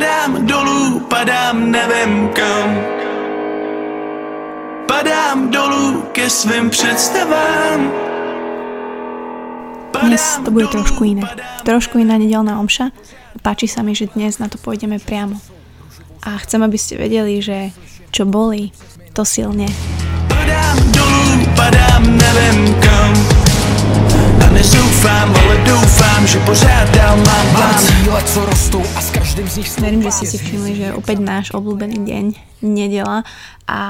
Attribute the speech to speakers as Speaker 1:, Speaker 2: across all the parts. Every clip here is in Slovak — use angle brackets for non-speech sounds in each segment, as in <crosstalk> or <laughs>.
Speaker 1: Padám dolů, padám nevím kam. Padám dolů ke svým představám.
Speaker 2: Dnes to bude trošku iné. Trošku iná nedelná omša. Páči sa mi, že dnes na to pôjdeme priamo. A chcem, aby ste vedeli, že čo boli, to silne.
Speaker 1: Padám dolů, padám nevím kam. A nezoufám, ale doufám, že pořád dál mám plán.
Speaker 3: Cíle, co rostou a s každým z nich
Speaker 2: Verím, že ste si všimli, že je opäť náš obľúbený deň, nedela a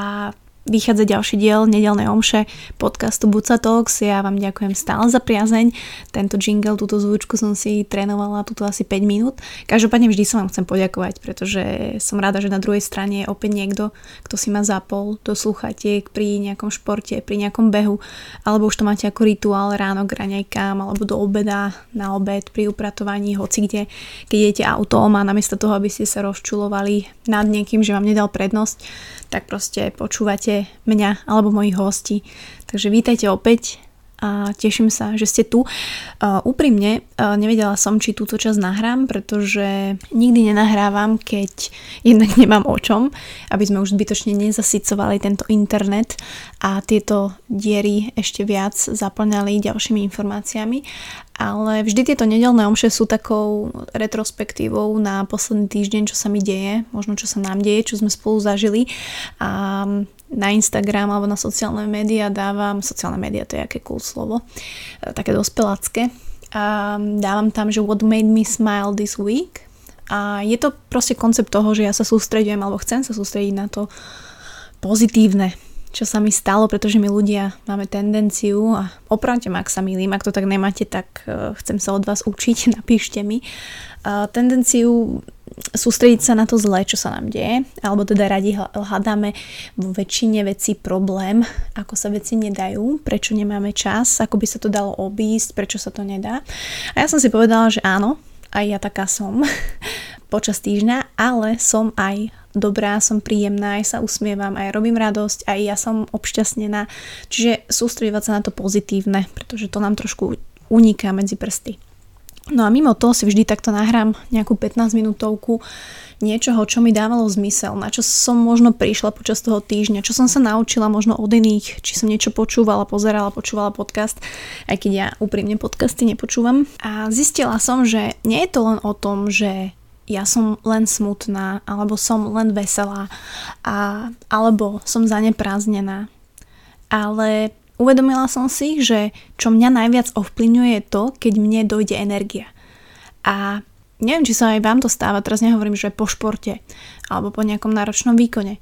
Speaker 2: vychádza ďalší diel nedelnej omše podcastu Buca Talks. Ja vám ďakujem stále za priazeň. Tento jingle, túto zvučku som si trénovala túto asi 5 minút. Každopádne vždy sa vám chcem poďakovať, pretože som rada, že na druhej strane je opäť niekto, kto si ma zapol do sluchatiek pri nejakom športe, pri nejakom behu, alebo už to máte ako rituál ráno k raňajkám, alebo do obeda, na obed, pri upratovaní, hoci kde, keď idete autom a namiesto toho, aby ste sa rozčulovali nad niekým, že vám nedal prednosť, tak proste počúvate mňa alebo mojich hostí. Takže vítajte opäť a teším sa, že ste tu. Úprimne nevedela som, či túto časť nahrám, pretože nikdy nenahrávam, keď jednak nemám o čom, aby sme už zbytočne nezasycovali tento internet a tieto diery ešte viac zaplňali ďalšími informáciami. Ale vždy tieto nedelné omše sú takou retrospektívou na posledný týždeň, čo sa mi deje, možno čo sa nám deje, čo sme spolu zažili. A na Instagram alebo na sociálne médiá dávam, sociálne médiá to je aké cool slovo, e, také dospelácké, a dávam tam, že what made me smile this week. A je to proste koncept toho, že ja sa sústredujem alebo chcem sa sústrediť na to pozitívne, čo sa mi stalo, pretože my ľudia máme tendenciu a opravte ma, ak sa milím, ak to tak nemáte, tak e, chcem sa od vás učiť, <laughs> napíšte mi, tendenciu sústrediť sa na to zlé, čo sa nám deje, alebo teda radi hľadáme vo väčšine vecí problém, ako sa veci nedajú, prečo nemáme čas, ako by sa to dalo obísť, prečo sa to nedá. A ja som si povedala, že áno, aj ja taká som <laughs> počas týždňa, ale som aj dobrá, som príjemná, aj sa usmievam, aj robím radosť, aj ja som obšťastnená. Čiže sústredovať sa na to pozitívne, pretože to nám trošku uniká medzi prsty. No a mimo toho si vždy takto nahrám nejakú 15 minútovku niečoho, čo mi dávalo zmysel, na čo som možno prišla počas toho týždňa, čo som sa naučila možno od iných, či som niečo počúvala, pozerala, počúvala podcast, aj keď ja úprimne podcasty nepočúvam. A zistila som, že nie je to len o tom, že ja som len smutná, alebo som len veselá, a, alebo som zaneprázdnená. Ale Uvedomila som si, že čo mňa najviac ovplyvňuje je to, keď mne dojde energia. A neviem, či sa aj vám to stáva, teraz nehovorím, že po športe, alebo po nejakom náročnom výkone,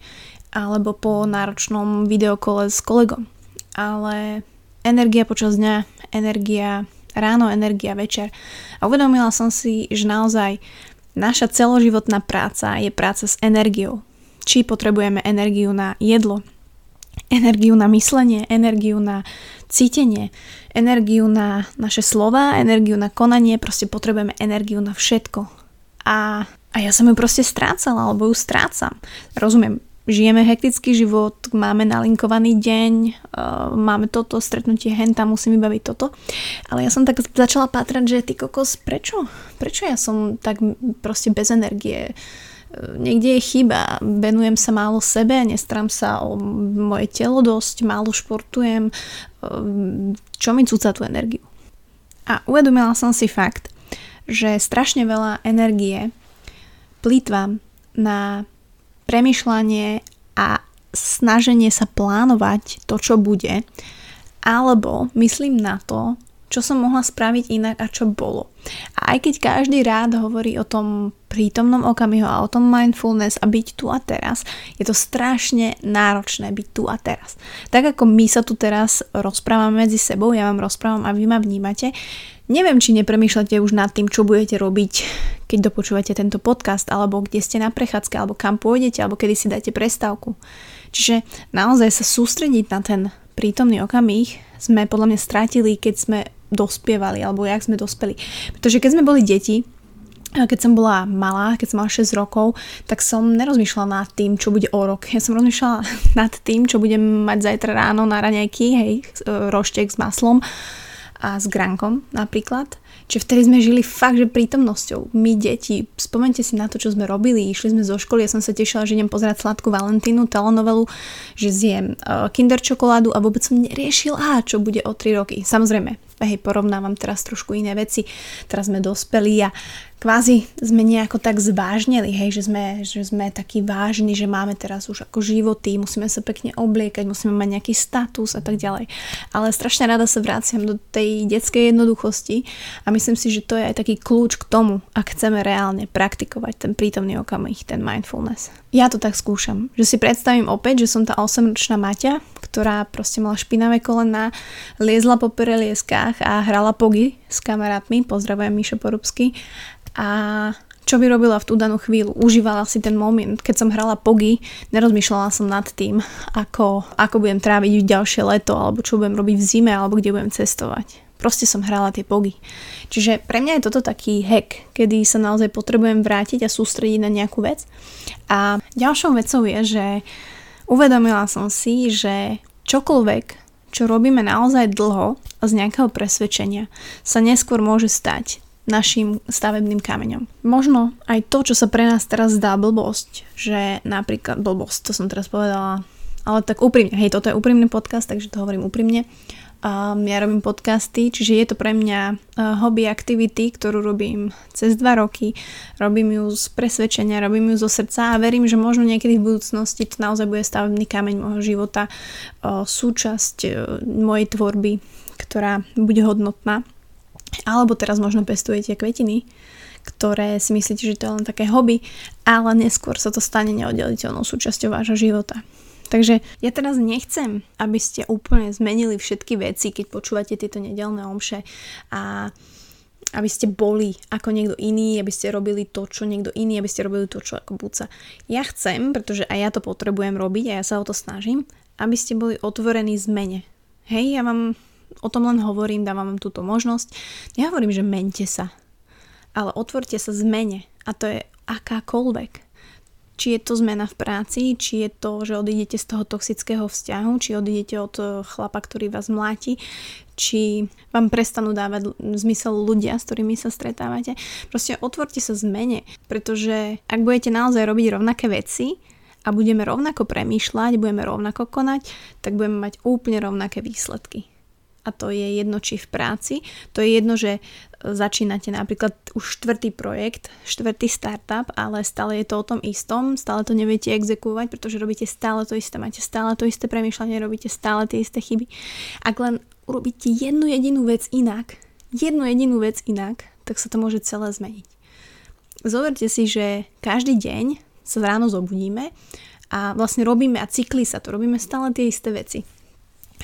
Speaker 2: alebo po náročnom videokole s kolegom. Ale energia počas dňa, energia ráno, energia večer. A uvedomila som si, že naozaj naša celoživotná práca je práca s energiou. Či potrebujeme energiu na jedlo, energiu na myslenie, energiu na cítenie, energiu na naše slova, energiu na konanie, proste potrebujeme energiu na všetko. A, a ja som ju proste strácala, alebo ju strácam. Rozumiem, žijeme hektický život, máme nalinkovaný deň, uh, máme toto stretnutie, henta, musím vybaviť toto. Ale ja som tak začala pátrať, že ty kokos, prečo? Prečo ja som tak proste bez energie? niekde je chyba, venujem sa málo sebe, nestram sa o moje telo dosť, málo športujem, čo mi cúca tú energiu. A uvedomila som si fakt, že strašne veľa energie plýtvam na premyšľanie a snaženie sa plánovať to, čo bude, alebo myslím na to, čo som mohla spraviť inak a čo bolo. A aj keď každý rád hovorí o tom prítomnom okamihu a o tom mindfulness a byť tu a teraz, je to strašne náročné byť tu a teraz. Tak ako my sa tu teraz rozprávame medzi sebou, ja vám rozprávam a vy ma vnímate, neviem, či nepremýšľate už nad tým, čo budete robiť, keď dopočúvate tento podcast, alebo kde ste na prechádzke, alebo kam pôjdete, alebo kedy si dáte prestávku. Čiže naozaj sa sústrediť na ten prítomný okamih sme podľa mňa strátili, keď sme dospievali, alebo jak sme dospeli. Pretože keď sme boli deti, keď som bola malá, keď som mala 6 rokov, tak som nerozmýšľala nad tým, čo bude o rok. Ja som rozmýšľala <laughs> nad tým, čo budem mať zajtra ráno na raňajky, hej, roštek s maslom a s grankom napríklad. Čiže vtedy sme žili fakt, že prítomnosťou. My deti, spomente si na to, čo sme robili. Išli sme zo školy, ja som sa tešila, že idem pozerať Sladkú Valentínu, telenovelu, že zjem uh, kinder čokoládu a vôbec som neriešila, čo bude o 3 roky. Samozrejme, hej, porovnávam teraz trošku iné veci. Teraz sme dospeli a kvázi sme nejako tak zvážnili, hej, že sme, že sme takí vážni, že máme teraz už ako životy, musíme sa pekne obliekať, musíme mať nejaký status a tak ďalej. Ale strašne rada sa vraciam do tej detskej jednoduchosti a myslím si, že to je aj taký kľúč k tomu, ak chceme reálne praktikovať ten prítomný okamih, ten mindfulness. Ja to tak skúšam, že si predstavím opäť, že som tá 8-ročná Maťa, ktorá proste mala špinavé kolena, liezla po perelieskách a hrala pogy s kamarátmi, pozdravujem Mišo Porubsky a čo by robila v tú danú chvíľu. Užívala si ten moment. Keď som hrala pogy, nerozmýšľala som nad tým, ako, ako budem tráviť ďalšie leto, alebo čo budem robiť v zime, alebo kde budem cestovať. Proste som hrala tie pogy. Čiže pre mňa je toto taký hack, kedy sa naozaj potrebujem vrátiť a sústrediť na nejakú vec. A ďalšou vecou je, že uvedomila som si, že čokoľvek, čo robíme naozaj dlho z nejakého presvedčenia, sa neskôr môže stať našim stavebným kameňom. Možno aj to, čo sa pre nás teraz zdá blbosť, že napríklad blbosť, to som teraz povedala, ale tak úprimne, hej, toto je úprimný podcast, takže to hovorím úprimne. Um, ja robím podcasty, čiže je to pre mňa uh, hobby aktivity, ktorú robím cez dva roky. Robím ju z presvedčenia, robím ju zo srdca a verím, že možno niekedy v budúcnosti to naozaj bude stavebný kameň môjho života, uh, súčasť uh, mojej tvorby, ktorá bude hodnotná. Alebo teraz možno pestujete kvetiny, ktoré si myslíte, že to je len také hobby, ale neskôr sa to stane neoddeliteľnou súčasťou vášho života. Takže ja teraz nechcem, aby ste úplne zmenili všetky veci, keď počúvate tieto nedelné omše a aby ste boli ako niekto iný, aby ste robili to, čo niekto iný, aby ste robili to, čo ako buca. Ja chcem, pretože aj ja to potrebujem robiť a ja sa o to snažím, aby ste boli otvorení zmene. Hej, ja vám o tom len hovorím, dávam vám túto možnosť. Nehovorím, že mente sa, ale otvorte sa zmene a to je akákoľvek. Či je to zmena v práci, či je to, že odídete z toho toxického vzťahu, či odídete od eh, chlapa, ktorý vás mláti, či vám prestanú dávať zmysel ľudia, s ktorými sa stretávate. Proste otvorte sa zmene, pretože ak budete naozaj robiť rovnaké veci a budeme rovnako premýšľať, budeme rovnako konať, tak budeme mať úplne rovnaké výsledky a to je jedno či v práci. To je jedno, že začínate napríklad už štvrtý projekt, štvrtý startup, ale stále je to o tom istom, stále to neviete exekúvať, pretože robíte stále to isté, máte stále to isté premýšľanie, robíte stále tie isté chyby. Ak len urobíte jednu jedinú vec inak, jednu jedinú vec inak, tak sa to môže celé zmeniť. Zoberte si, že každý deň sa ráno zobudíme a vlastne robíme a cykli sa to, robíme stále tie isté veci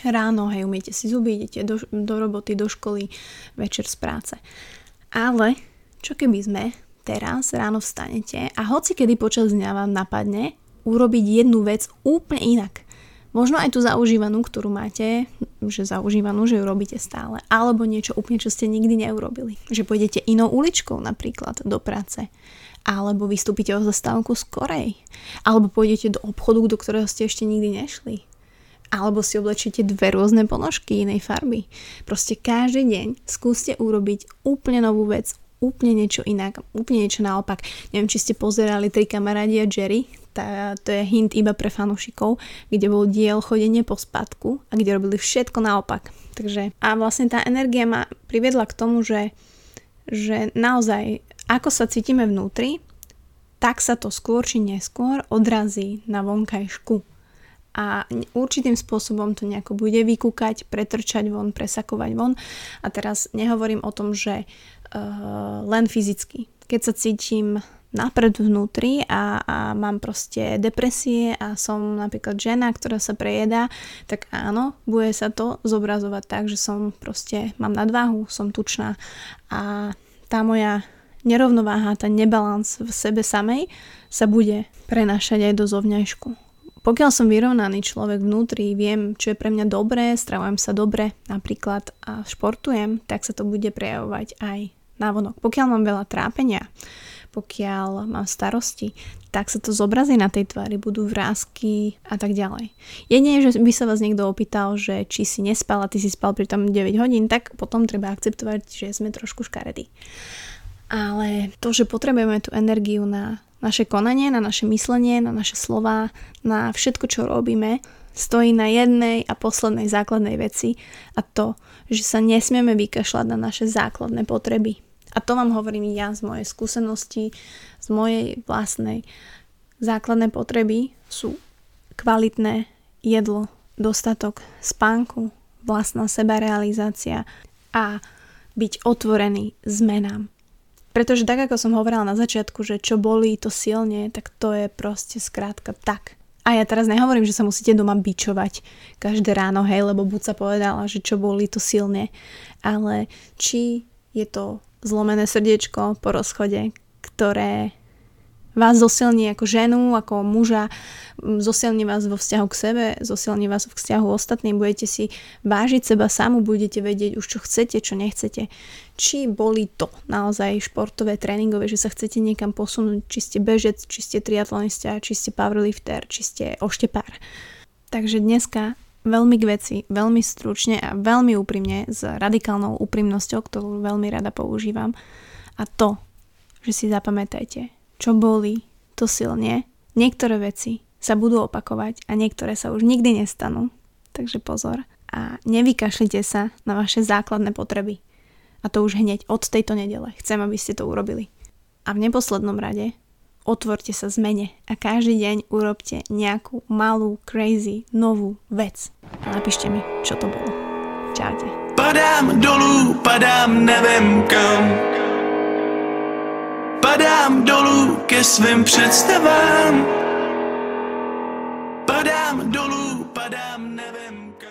Speaker 2: ráno, hej, umiete si zuby, idete do, do roboty, do školy, večer z práce. Ale čo keby sme teraz ráno vstanete a hoci kedy počas dňa vám napadne urobiť jednu vec úplne inak. Možno aj tú zaužívanú, ktorú máte, že zaužívanú, že ju robíte stále. Alebo niečo úplne, čo ste nikdy neurobili. Že pôjdete inou uličkou napríklad do práce. Alebo vystúpite o zastávku skorej. Alebo pôjdete do obchodu, do ktorého ste ešte nikdy nešli alebo si oblečíte dve rôzne ponožky inej farby. Proste každý deň skúste urobiť úplne novú vec, úplne niečo inak, úplne niečo naopak. Neviem, či ste pozerali Tri kamarádi a Jerry, tá, to je hint iba pre fanúšikov, kde bol diel chodenie po spadku a kde robili všetko naopak. Takže a vlastne tá energia ma priviedla k tomu, že, že naozaj ako sa cítime vnútri, tak sa to skôr či neskôr odrazí na vonkajšku a určitým spôsobom to nejako bude vykúkať, pretrčať von, presakovať von. A teraz nehovorím o tom, že uh, len fyzicky. Keď sa cítim napred vnútri a, a mám proste depresie a som napríklad žena, ktorá sa prejedá, tak áno, bude sa to zobrazovať tak, že som proste, mám nadváhu, som tučná a tá moja nerovnováha, ten nebalans v sebe samej sa bude prenášať aj do zovňajšku. Pokiaľ som vyrovnaný človek vnútri, viem, čo je pre mňa dobré, stravujem sa dobre napríklad a športujem, tak sa to bude prejavovať aj návonok. Pokiaľ mám veľa trápenia, pokiaľ mám starosti, tak sa to zobrazí na tej tvári, budú vrázky a tak ďalej. Jedine, že by sa vás niekto opýtal, že či si nespal a ty si spal pri tom 9 hodín, tak potom treba akceptovať, že sme trošku škaredí. Ale to, že potrebujeme tú energiu na naše konanie, na naše myslenie, na naše slova, na všetko, čo robíme, stojí na jednej a poslednej základnej veci a to, že sa nesmieme vykašľať na naše základné potreby. A to vám hovorím ja z mojej skúsenosti, z mojej vlastnej. Základné potreby sú kvalitné jedlo, dostatok spánku, vlastná sebarealizácia a byť otvorený zmenám. Pretože tak, ako som hovorila na začiatku, že čo bolí to silne, tak to je proste skrátka tak. A ja teraz nehovorím, že sa musíte doma bičovať každé ráno, hej, lebo buď sa povedala, že čo bolí to silne, ale či je to zlomené srdiečko po rozchode, ktoré vás zosilní ako ženu, ako muža, zosilní vás vo vzťahu k sebe, zosilní vás vo vzťahu ostatným, budete si vážiť seba samu, budete vedieť už čo chcete, čo nechcete. Či boli to naozaj športové, tréningové, že sa chcete niekam posunúť, či ste bežec, či ste triatlonista, či ste powerlifter, či ste oštepár. Takže dneska veľmi k veci, veľmi stručne a veľmi úprimne s radikálnou úprimnosťou, ktorú veľmi rada používam. A to, že si zapamätajte, čo boli, to silne. Niektoré veci sa budú opakovať a niektoré sa už nikdy nestanú. Takže pozor. A nevykašlite sa na vaše základné potreby. A to už hneď od tejto nedele. Chcem, aby ste to urobili. A v neposlednom rade otvorte sa zmene a každý deň urobte nejakú malú, crazy, novú vec. A napíšte mi, čo to bolo. Čaute.
Speaker 1: Padám dolů, padám nevím kam. Padám dolů ke svým představám.